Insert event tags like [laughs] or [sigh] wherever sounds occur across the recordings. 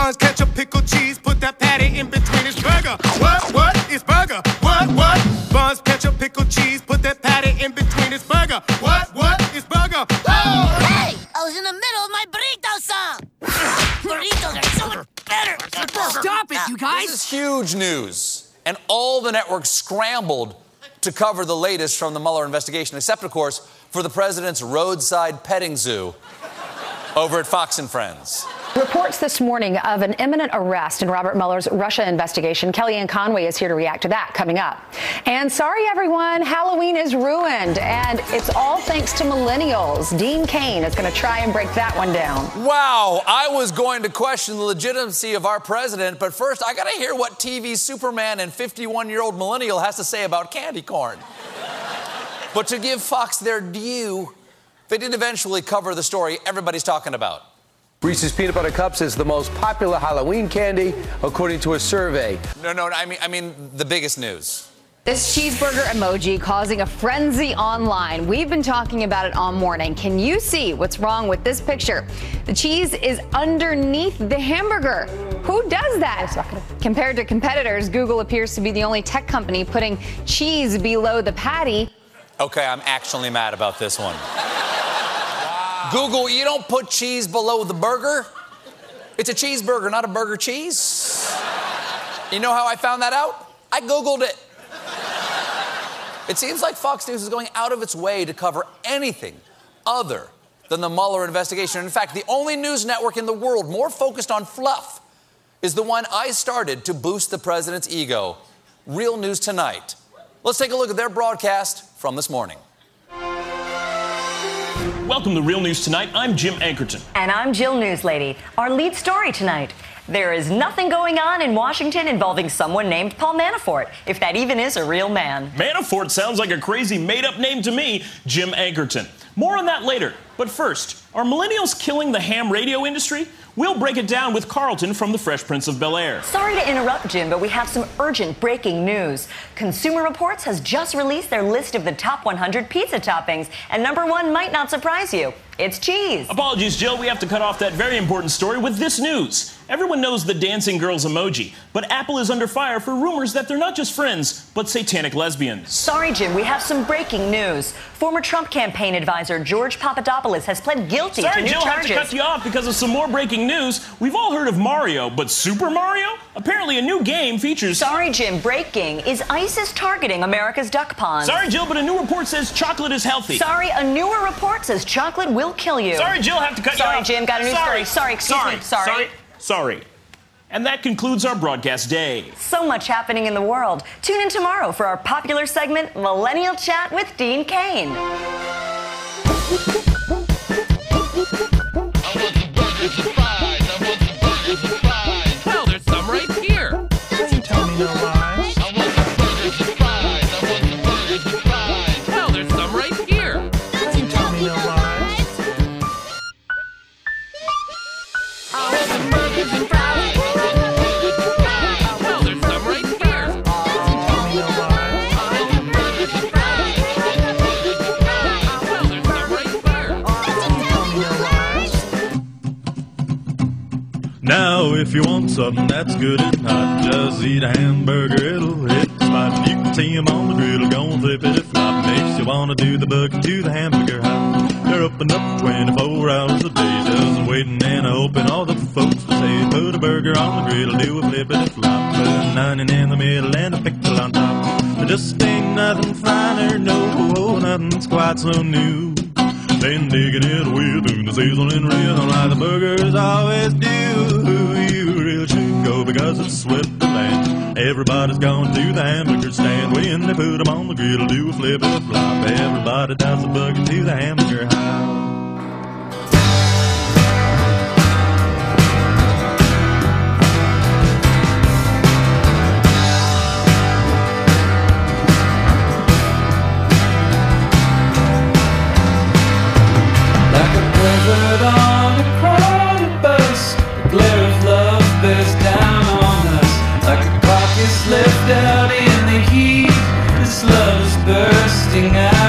Buns, ketchup, pickle, cheese, put that patty in between his burger. What, what is burger? What, what? Buns, ketchup, pickle, cheese, put that patty in between his burger. What, what? what is burger? Oh! Hey! I was in the middle of my burrito song! [laughs] Burritos are so much better! Stop it, you guys! This is huge news. And all the networks scrambled to cover the latest from the Mueller investigation, except, of course, for the president's roadside petting zoo over at Fox and Friends. Reports this morning of an imminent arrest in Robert Mueller's Russia investigation. Kellyanne Conway is here to react to that coming up. And sorry, everyone, Halloween is ruined, and it's all thanks to millennials. Dean Cain is going to try and break that one down. Wow, I was going to question the legitimacy of our president, but first I got to hear what TV Superman and 51 year old millennial has to say about candy corn. but to give Fox their due, they did eventually cover the story everybody's talking about. Reese's Peanut Butter Cups is the most popular Halloween candy, according to a survey. No, no, I mean, I mean the biggest news. This cheeseburger emoji causing a frenzy online. We've been talking about it all morning. Can you see what's wrong with this picture? The cheese is underneath the hamburger. Who does that? Compared to competitors, Google appears to be the only tech company putting cheese below the patty. Okay, I'm actually mad about this one. Google, you don't put cheese below the burger. It's a cheeseburger, not a burger cheese. You know how I found that out? I Googled it. It seems like Fox News is going out of its way to cover anything other than the Mueller investigation. In fact, the only news network in the world more focused on fluff is the one I started to boost the president's ego Real News Tonight. Let's take a look at their broadcast from this morning. Welcome to Real News Tonight. I'm Jim Ankerton. And I'm Jill Newslady. Our lead story tonight. There is nothing going on in Washington involving someone named Paul Manafort, if that even is a real man. Manafort sounds like a crazy made up name to me, Jim Ankerton. More on that later. But first, are millennials killing the ham radio industry? We'll break it down with Carlton from The Fresh Prince of Bel Air. Sorry to interrupt, Jim, but we have some urgent breaking news. Consumer Reports has just released their list of the top 100 pizza toppings, and number one might not surprise you. It's cheese. Apologies, Jill. We have to cut off that very important story with this news. Everyone knows the dancing girls emoji, but Apple is under fire for rumors that they're not just friends, but satanic lesbians. Sorry, Jim, we have some breaking news. Former Trump campaign advisor George Papadopoulos has pled guilty Sorry, to new Jill, charges. have to cut you off because of some more breaking news. We've all heard of Mario, but Super Mario? Apparently, a new game features. Sorry, Jim, breaking. Is ISIS targeting America's duck ponds? Sorry, Jill, but a new report says chocolate is healthy. Sorry, a newer report says chocolate will kill you. Sorry, Jill, have to cut Sorry, you off. Sorry, Jim, got a new Sorry. story. Sorry, excuse sorry. me. Sorry. Sorry. Sorry. And that concludes our broadcast day. So much happening in the world. Tune in tomorrow for our popular segment, Millennial Chat with Dean Cain. It's [laughs] Now, if you want something that's good and hot, just eat a hamburger, it'll hit the spot. You can on the griddle, gon' flip it, flop. Makes you wanna do the bucket do the hamburger hot. They're open up 24 hours a day, just waiting and hoping all the folks will say, put a burger on the griddle, do a flip it, flop. Put an onion in the middle and a pickle on top. There just ain't nothing finer, no, oh, nothing's quite so new. Then digging it with the sizzling real like the burgers always do. Because it's swept the land. Everybody's gone to the hamburger stand when they put 'em on the griddle, do a flip and a flop. Everybody does a burger to the hamburger house. Like a blizzard on bursting out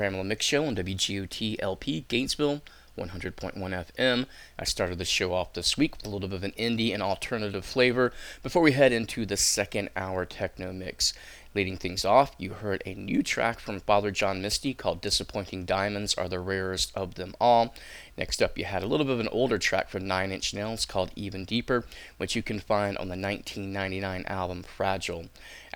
on Mix Show on WGOT LP Gainesville 100.1 FM. I started the show off this week with a little bit of an indie and alternative flavor before we head into the second hour techno mix. Leading things off, you heard a new track from Father John Misty called Disappointing Diamonds Are the Rarest of Them All. Next up, you had a little bit of an older track from Nine Inch Nails called Even Deeper, which you can find on the 1999 album Fragile.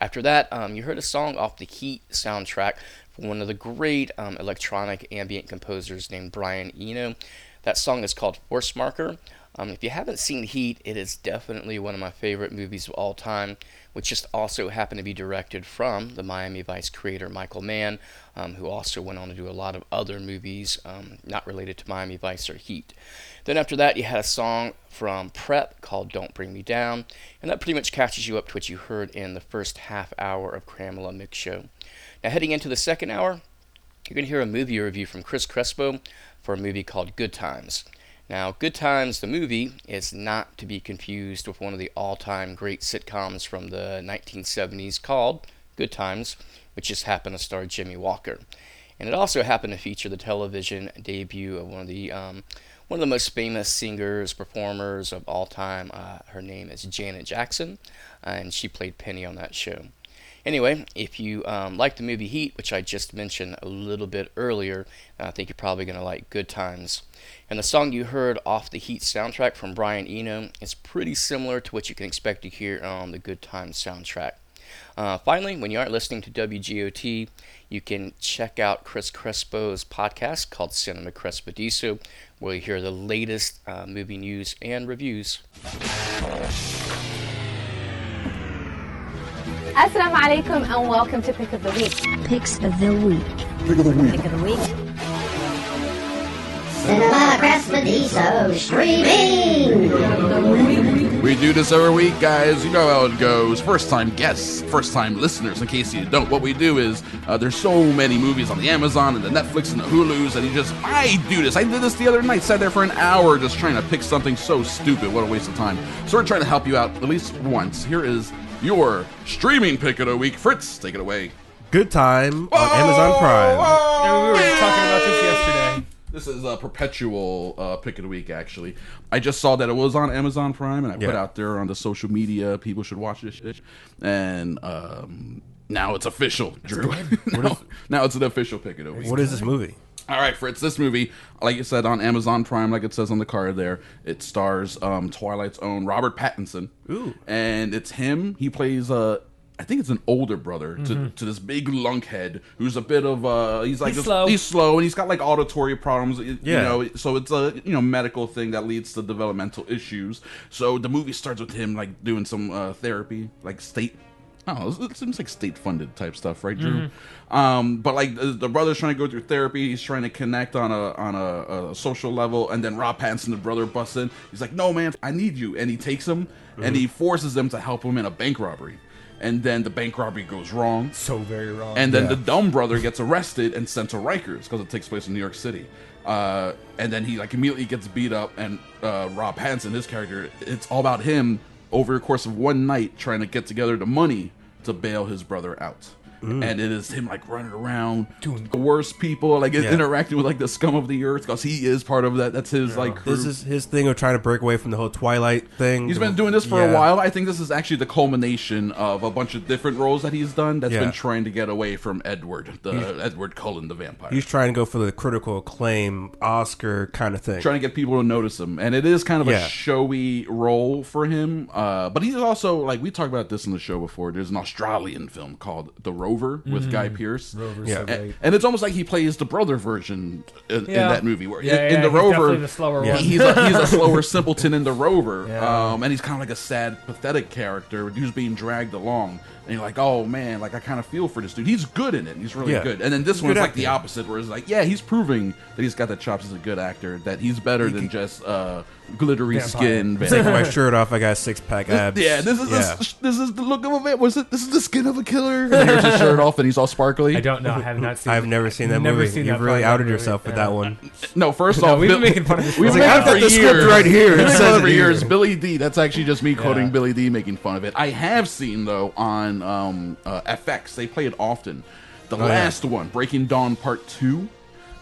After that, um, you heard a song off the Heat soundtrack one of the great um, electronic ambient composers named Brian Eno. That song is called Force Marker. Um, if you haven't seen Heat, it is definitely one of my favorite movies of all time, which just also happened to be directed from the Miami Vice creator Michael Mann, um, who also went on to do a lot of other movies um, not related to Miami Vice or Heat. Then after that, you had a song from Prep called Don't Bring Me Down, and that pretty much catches you up to what you heard in the first half hour of Cramela Mix Show. Now, heading into the second hour, you're going to hear a movie review from Chris Crespo for a movie called Good Times. Now, Good Times, the movie, is not to be confused with one of the all time great sitcoms from the 1970s called Good Times, which just happened to star Jimmie Walker. And it also happened to feature the television debut of one of the um, one of the most famous singers, performers of all time. Uh, her name is Janet Jackson, and she played Penny on that show. Anyway, if you um, like the movie Heat, which I just mentioned a little bit earlier, I think you're probably going to like Good Times. And the song you heard off the Heat soundtrack from Brian Eno is pretty similar to what you can expect to hear on the Good Times soundtrack. Uh, finally, when you aren't listening to WGOT, you can check out Chris Crespo's podcast called Cinema Crespediso, where you hear the latest uh, movie news and reviews. Assalamu alaikum and welcome to Pick of the Week. Picks of the Week. Pick of the week. Pick of the Week. Cinema streaming. We do this every week, guys. You know how it goes. First time guests, first time listeners. In case you don't, what we do is uh, there's so many movies on the Amazon and the Netflix and the Hulu's, and you just I do this. I did this the other night. Sat there for an hour just trying to pick something so stupid. What a waste of time. So we're trying to help you out at least once. Here is your streaming pick of the week. Fritz, take it away. Good time on Amazon Prime. we were talking about this yesterday. This is a perpetual uh, pick of the week, actually. I just saw that it was on Amazon Prime, and I put Yeah. out there on the social media people should watch this shit. And um, now it's official, Drew. [laughs] now, now it's an official pick of the week. What is this movie? All right, Fritz. This movie, like you said, on Amazon Prime, like it says on the card there, it stars um, Twilight's own Robert Pattinson. Ooh. And it's him. He plays uh I think it's an older brother to, Mhm. to this big lunkhead who's a bit of uh he's like He's this- slow. he's slow and he's got like auditory problems you Yeah. know so it's a you know medical thing that leads to developmental issues so the movie starts with him like doing some uh, therapy like state I don't know. It seems like state funded type stuff, right, Drew? Um, but like the, the brother's trying to go through therapy. He's trying to connect on a on a, a social level, and then Rob Pattinson, the brother, busts in. He's like, "No, man, I need you," and he takes him and Mhm. he forces them to help him in a bank robbery. And then the bank robbery goes wrong. So very wrong. And then Yeah. the dumb brother gets arrested and sent to Rikers because it takes place in New York City. Uh, and then he like immediately gets beat up, and uh, Rob Hansen, his character, it's all about him over the course of one night trying to get together the money to bail his brother out. Mm. And it is him like running around doing the worst people, like Yeah. interacting with like the scum of the earth because he is part of that. That's his like crew. This is his thing of trying to break away from the whole Twilight thing. He's been doing this for Yeah. a while. I think this is actually the culmination of a bunch of different roles that he's done. That's Yeah. been trying to get away from Edward, the He's- Edward Cullen, the vampire. He's trying to go for the critical acclaim Oscar kind of thing. trying to get people to notice him, and it is kind of Yeah. a showy role for him. Uh, but he's also like we talked about this in the show before. There's an Australian film called The Rover with Mhm. Guy Pearce. Rover's yeah, so and, great. and it's almost like he plays the brother version in, in that movie. Where Yeah, in, yeah, in the he's Rover, the slower one. he's a, he's a [laughs] slower simpleton in the Rover, Yeah. um, and he's kind of like a sad, pathetic character who's being dragged along. And you're like, oh man, like I kind of feel for this dude. He's good in it. He's really Yeah. good. And then this He's one's like the opposite, where it's like, yeah, he's proving that he's got the chops as a good actor. That he's better than just uh, glittery skin. Take my shirt off. I got six pack This- abs. yeah, this is yeah. The, this is the look of a man. Was it? This is the skin of a killer. And then here's his shirt off, and he's all sparkly. I don't know. I have not seen. I've never seen that Never movie. seen You've that really outed that yourself movie. with that one. No, first No, off, we've been Bill- making fun of this We've for been a making while. it got the script years. right here. It We've been says making it for here. years. Billy D. That's actually just me quoting Billy D. making fun of it. I have seen though on um, uh, FX. They play it often. The Oh, yeah. last one, Breaking Dawn Part Two.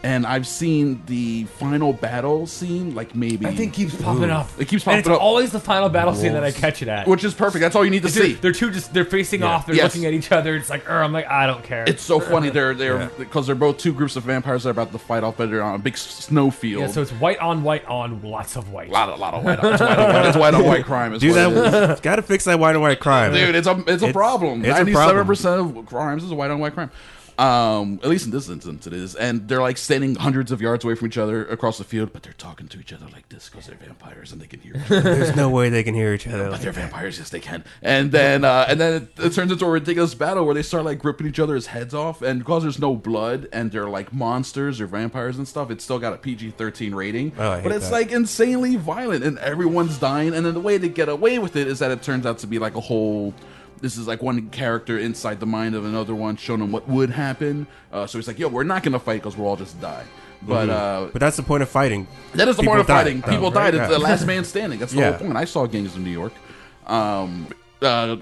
And I've seen the final battle scene, like maybe That thing keeps popping up. It keeps And popping it's up, always the final battle scene that I catch it at. which is perfect. That's all you need to They're- see. They're two just they're facing Yeah. off. They're Yes. looking at each other. It's like, er, I'm like, I don't care. It's so funny. [laughs] They're they're because they're both two groups of vampires that are about to fight off, but they're on a big s- snow field. yeah. So it's white on white on lots of white. a lot, of, lot of white. On, it's white on white. It's white on white crime. is Do what it is. that. Got to fix that white and white crime, dude. It's a it's a It's- problem. it's a Ninety-seven problem. percent of crimes is a white on white crime. Um, at least in this instance, it is, and they're like standing hundreds of yards away from each other across the field, but they're talking to each other like this because they're vampires and they can hear each other. There's no way they can hear each other. But Like they're vampires, yes, they can. And then, uh, and then it, it turns into a ridiculous battle where they start like ripping each other's heads off. And because there's no blood and they're like monsters or vampires and stuff, it's still got a PG-13 rating. Oh, but it's that. like insanely violent, and everyone's dying. And then the way to get away with it is that it turns out to be like a whole. This is like one character inside the mind of another one, showing them what would happen. Uh, so he's like, "Yo, we're not gonna fight because we'll all just die." But Mhm. uh, but that's the point of fighting. that is the People point of died, fighting. though, People right? died. It's Yeah. the last [laughs] man standing. That's the Yeah. whole point. I saw gangs in New York. Um, uh,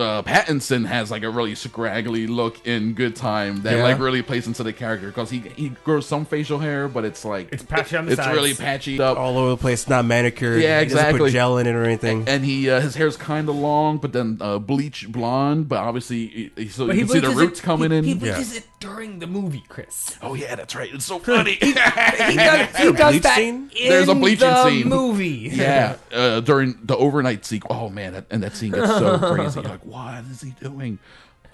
uh, Pattinson has like a really scraggly look in Good Time that Yeah. like really plays into the character because he he grows some facial hair, but it's like It's patchy on the it's sides. really patchy up. all over the place, not manicured. Yeah, He doesn't exactly. put gel in it or anything. and he uh, his hair's kind of long, but then uh, bleach blonde. But obviously, he, he- so But you he can see the bleaches roots it, coming he, in. He bleaches it during the movie, Chris. Oh yeah, that's right. It's so [laughs] funny. he does, [laughs] he a does bleach that scene? in There's a bleaching the scene. movie. Yeah, uh, during the overnight sequence. Oh man, that, and that scene gets so [laughs] crazy. Like, what is he doing?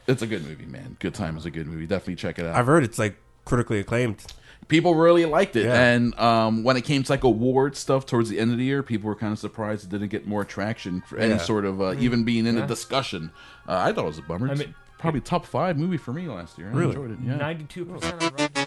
It's a good movie, man. Good Time is a good movie. Definitely check it out. I've heard it's like critically acclaimed. people really liked it, Yeah. and um, when it came to like award stuff towards the end of the year, people were kind of surprised it didn't get more traction for any Yeah. sort of uh, even being in Yeah. a discussion. Uh, I thought it was a bummer. I It's mean- probably top five movie for me last year. I Really? enjoyed it. Yeah. Ninety-two percent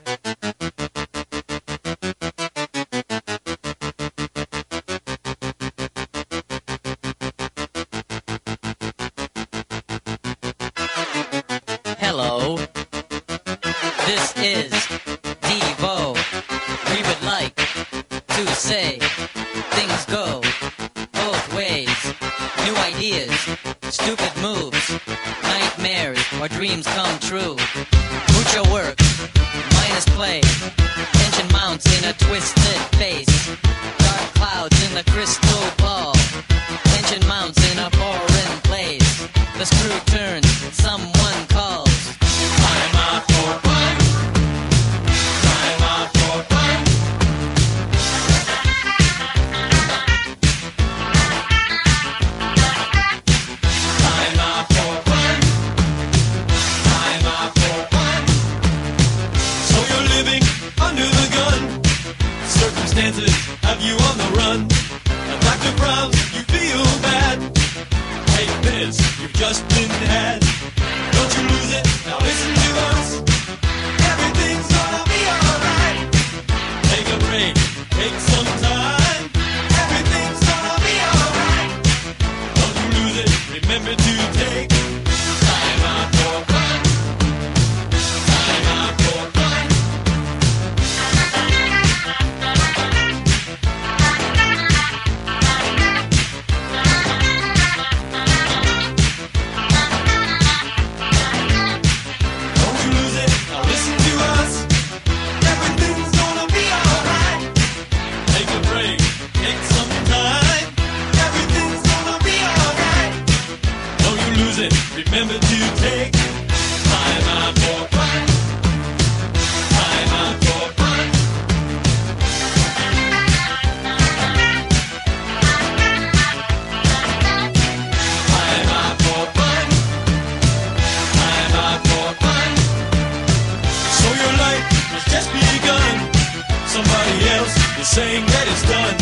saying that it's done.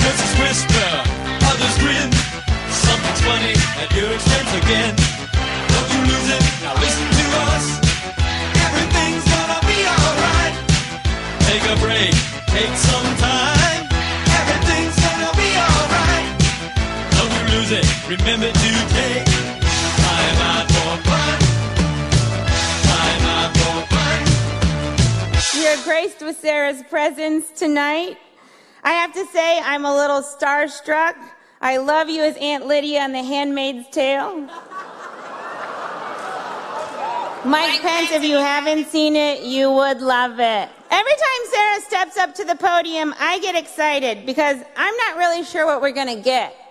Cause it's whisper, others grin. Something's funny at your expense again. Don't you lose it, now listen to us. Everything's gonna be alright. Take a break, take some time. Everything's gonna be alright. Don't you lose it, remember to take graced with Sarah's presence tonight. I have to say, I'm a little starstruck. I love you as Aunt Lydia in The Handmaid's Tale. Mike Pence, if you haven't seen it, you would love it. Every time Sarah steps up to the podium, I get excited because I'm not really sure what we're going to get.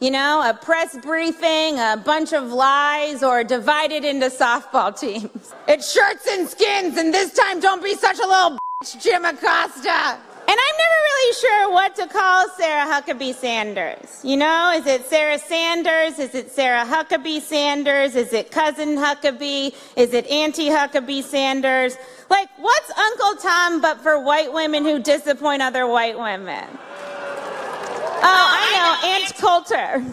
You know, a press briefing, a bunch of lies, or divided into softball teams. It's shirts and skins, and this time don't be such a little bitch, Jim Acosta. And I'm never really sure what to call Sarah Huckabee Sanders. You know, is it Sarah Sanders? Is it Sarah Huckabee Sanders? Is it cousin Huckabee? Is it Auntie Huckabee Sanders? Like, what's Uncle Tom but for white women who disappoint other white women? Oh, I know, Aunt Coulter.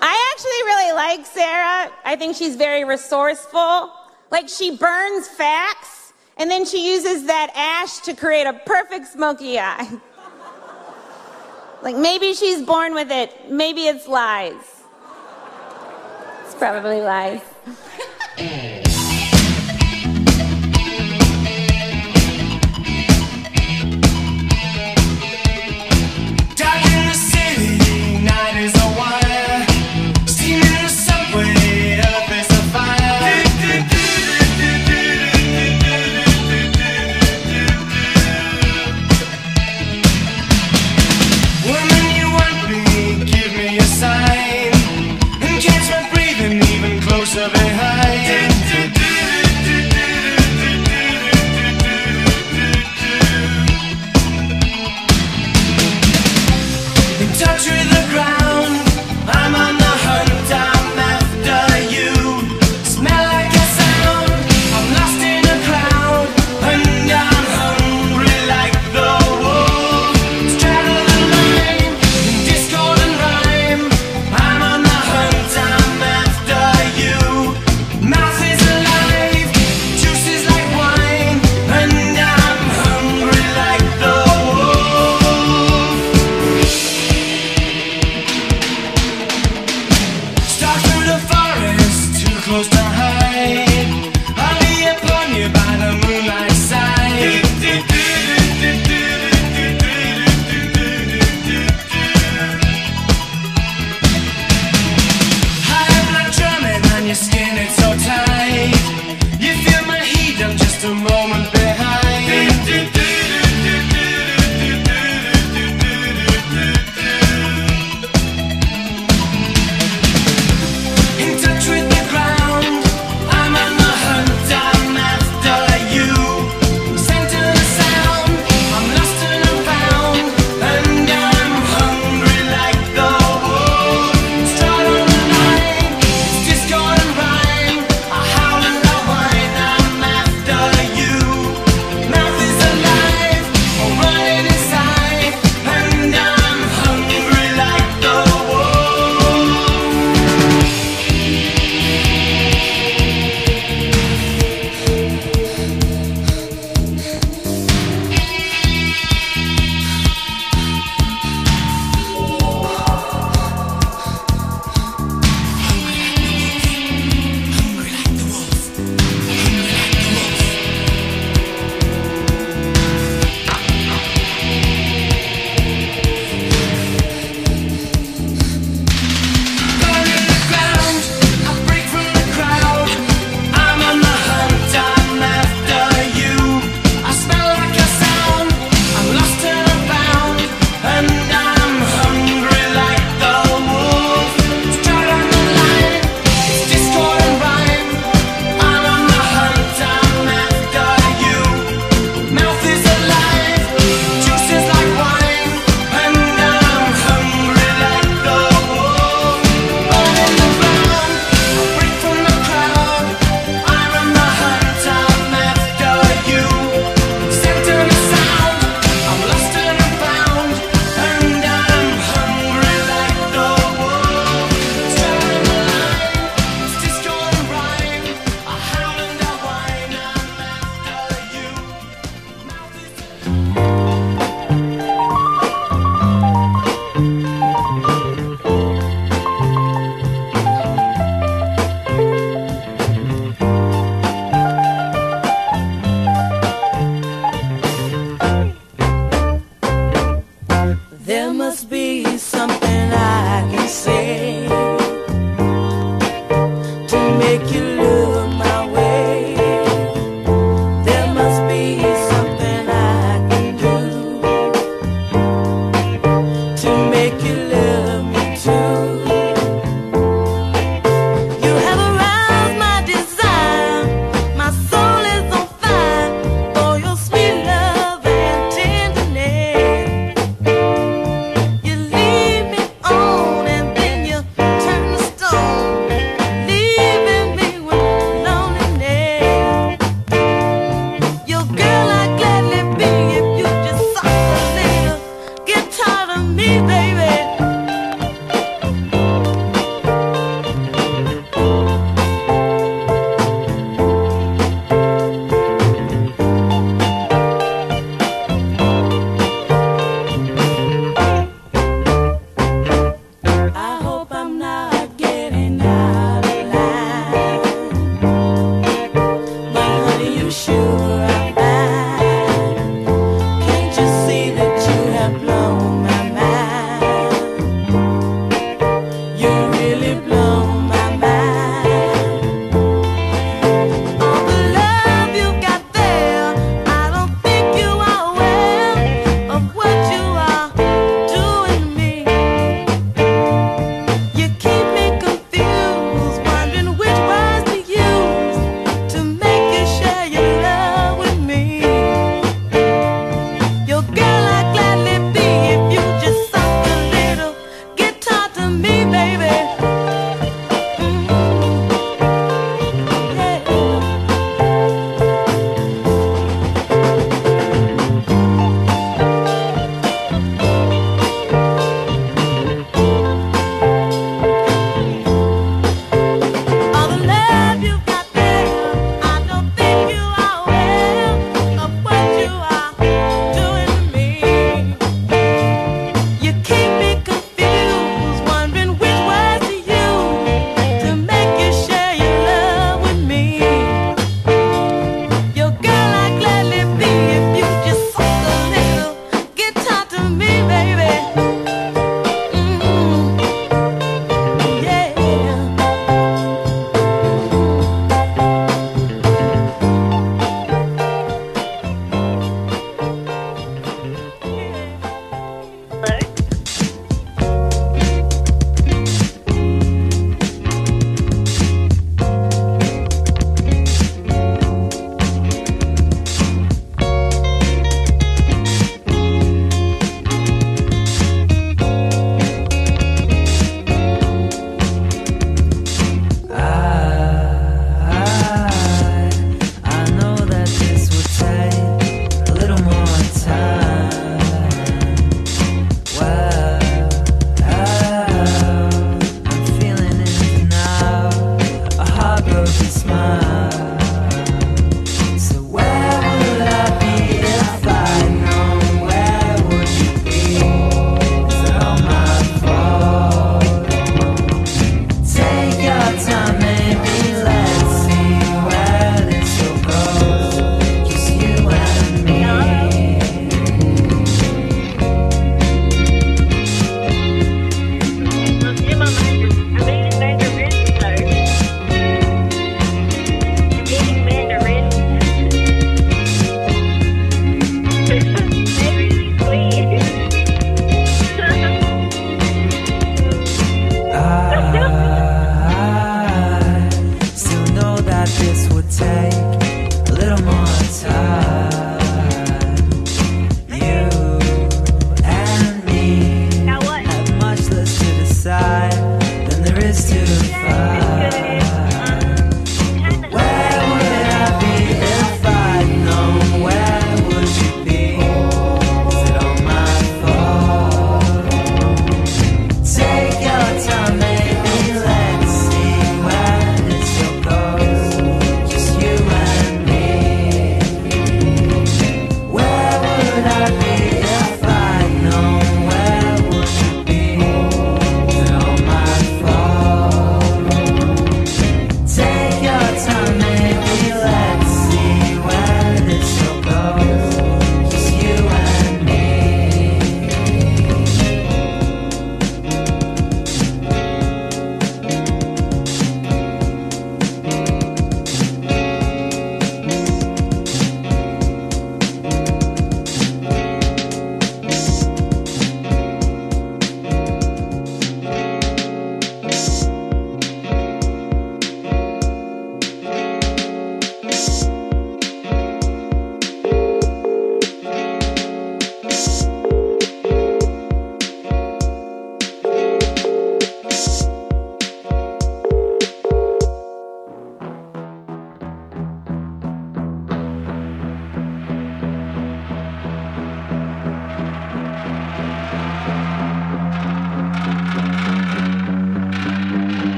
I actually really like Sarah. I think she's very resourceful. Like, she burns facts, and then she uses that ash to create a perfect smoky eye. Like, maybe she's born with it, maybe it's lies. It's probably lies. [laughs] is a wire.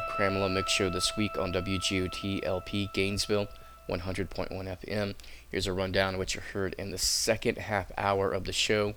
Of Cramela Mix Show this week on WGOT LP Gainesville, 100.1 FM. Here's a rundown of what you heard in the second half hour of the show.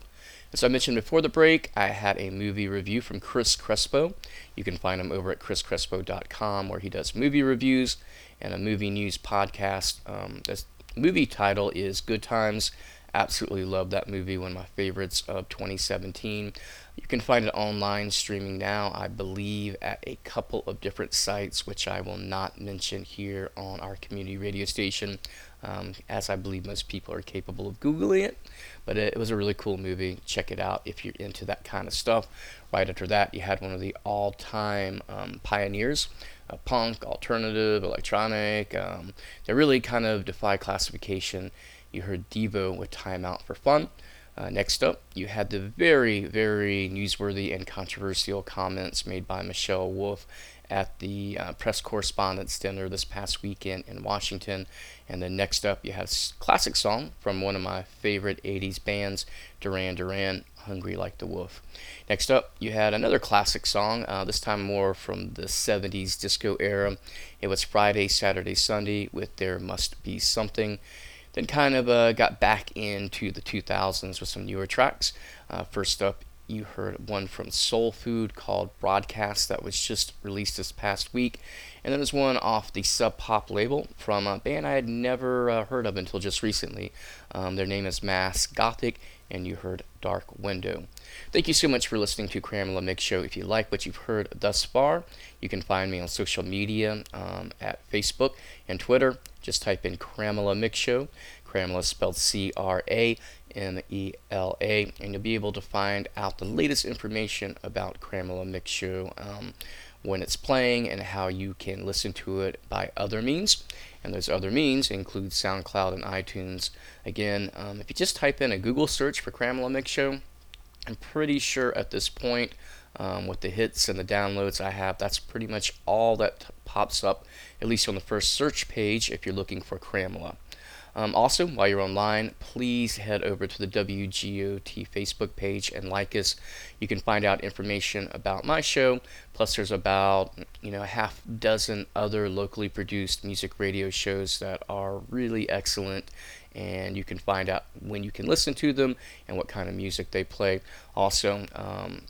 As I mentioned before the break, I had a movie review from Chris Crespo. You can find him over at chriscrespo.com where he does movie reviews and a movie news podcast. Um, the movie title is Good Times. Absolutely love that movie, one of my favorites of 2017. You can find it online streaming now, I believe, at a couple of different sites, which I will not mention here on our community radio station, um, as I believe most people are capable of Googling it. But it, was a really cool movie. Check it out if you're into that kind of stuff. Right after that, you had one of the all time um, pioneers. Uh, punk, alternative, electronic. Um, they really kind of defy classification. You heard Devo with Time Out for Fun. Uh, next up, you had the very, very newsworthy and controversial comments made by Michelle Wolf at the uh, press correspondence dinner this past weekend in Washington. And then next up, you have classic song from one of my favorite 80s bands, Duran Duran, Hungry Like the Wolf. Next up, you had another classic song, uh, this time more from the 70s disco era. It was Friday, Saturday, Sunday with There Must Be Something. Then kind of uh, got back into the 2000s with some newer tracks. Uh, first up, you heard one from Soul Food called Broadcast that was just released this past week. And then there's one off the Sub Pop label from a band I had never uh, heard of until just recently. Um, their name is Mass Gothic, and you heard Dark Window. Thank you so much for listening to Cramela Mix Show. If you like what you've heard thus far, you can find me on social media um, at Facebook and Twitter. Just type in Cramela Mix Show. Cramela spelled C R A M E L A, and you'll be able to find out the latest information about Cramela Mix Show. Um, when it's playing and how you can listen to it by other means. And those other means include SoundCloud and iTunes. Again, um, if you just type in a Google search for Cramela Mix Show, I'm pretty sure at this point, um, with the hits and the downloads I have, that's pretty much all that t- pops up, at least on the first search page if you're looking for Cramela. Um, also, while you're online, please head over to the WGOT Facebook page and like us. You can find out information about my show. Plus, there's about you know a half dozen other locally produced music radio shows that are really excellent, and you can find out when you can listen to them and what kind of music they play. Also, um,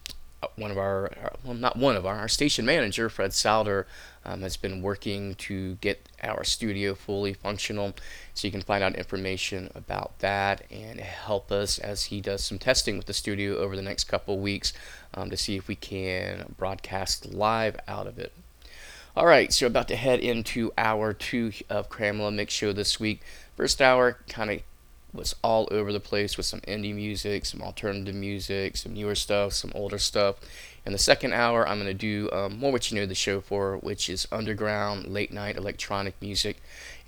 one of our, well, not one of our, our station manager, Fred Souder, um, has been working to get our studio fully functional. So you can find out information about that and help us as he does some testing with the studio over the next couple weeks um, to see if we can broadcast live out of it. All right, so about to head into hour two of Cramela Mix Show this week. First hour kind of was all over the place with some indie music, some alternative music, some newer stuff, some older stuff. In the second hour, I'm going to do um, more what you know the show for, which is underground, late night electronic music.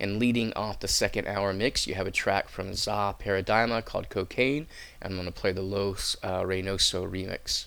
And leading off the second hour mix, you have a track from Za Paradigma called Cocaine. And I'm going to play the Los uh, Reynoso remix.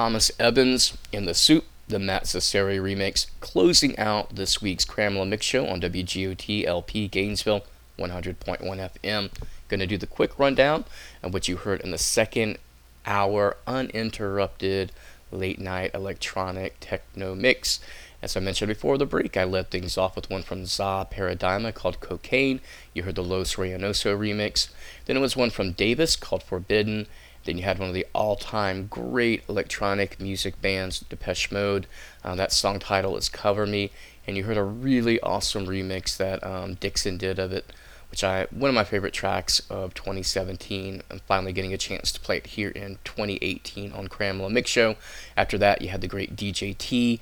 Thomas Evans in the Soup, the Matt Cesare remix, closing out this week's Cramela Mix Show on WGOT LP Gainesville 100.1 FM. Going to do the quick rundown of what you heard in the second hour uninterrupted late night electronic techno mix. As I mentioned before the break, I led things off with one from Za Paradigma called Cocaine. You heard the Los Reynoso remix. Then it was one from Davis called Forbidden. Then you had one of the all time great electronic music bands, Depeche Mode. Uh, that song title is Cover Me. And you heard a really awesome remix that um, Dixon did of it, which I one of my favorite tracks of 2017. I'm finally getting a chance to play it here in 2018 on Cramela Mix Show. After that, you had the great DJ T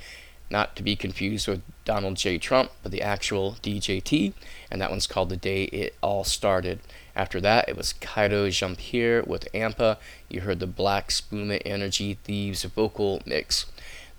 not to be confused with Donald J. Trump, but the actual DJT, and that one's called The Day It All Started. After that, it was Kaido Jean-Pierre with Ampa. You heard the Black Spuma Energy Thieves vocal mix.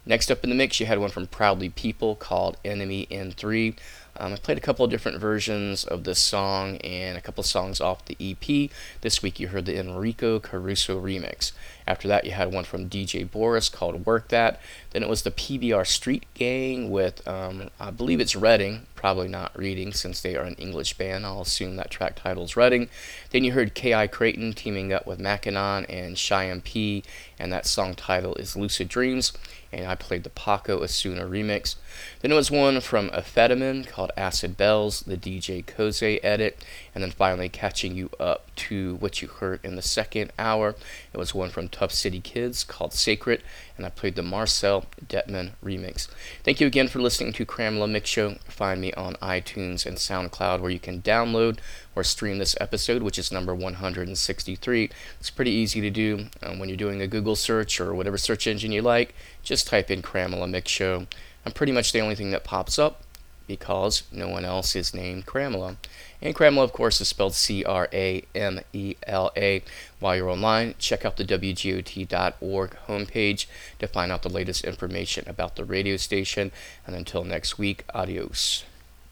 Next up in the mix, you had one from Proudly People called Enemy N3. Um, I played a couple of different versions of this song and a couple of songs off the EP. This week you heard the Enrico Caruso remix. After that, you had one from DJ Boris called Work That. Then it was the PBR Street Gang with, um, I believe it's Reading, probably not Reading since they are an English band. I'll assume that track title's Reading. Then you heard K.I. Creighton teaming up with Mackinon and Cheyenne P, and that song title is Lucid Dreams. And I played the Paco Osuna remix. Then it was one from Amphetamine called Acid Bells, the DJ Koze edit, and then finally catching you up to what you heard in the second hour. It was one from Tough City Kids called Sacred, and I played the Marcel Dettmann remix. Thank you again for listening to Cramela Mix Show. Find me on iTunes and SoundCloud where you can download or stream this episode, which is number 163. It's pretty easy to do um, when you're doing a Google search or whatever search engine you like. Just type in Cramela Mix Show. I'm pretty much the only thing that pops up because no one else is named Cramela. And Cramela, of course, is spelled C R A M E L A. While you're online, check out the WGOT.org homepage to find out the latest information about the radio station. And until next week, adios.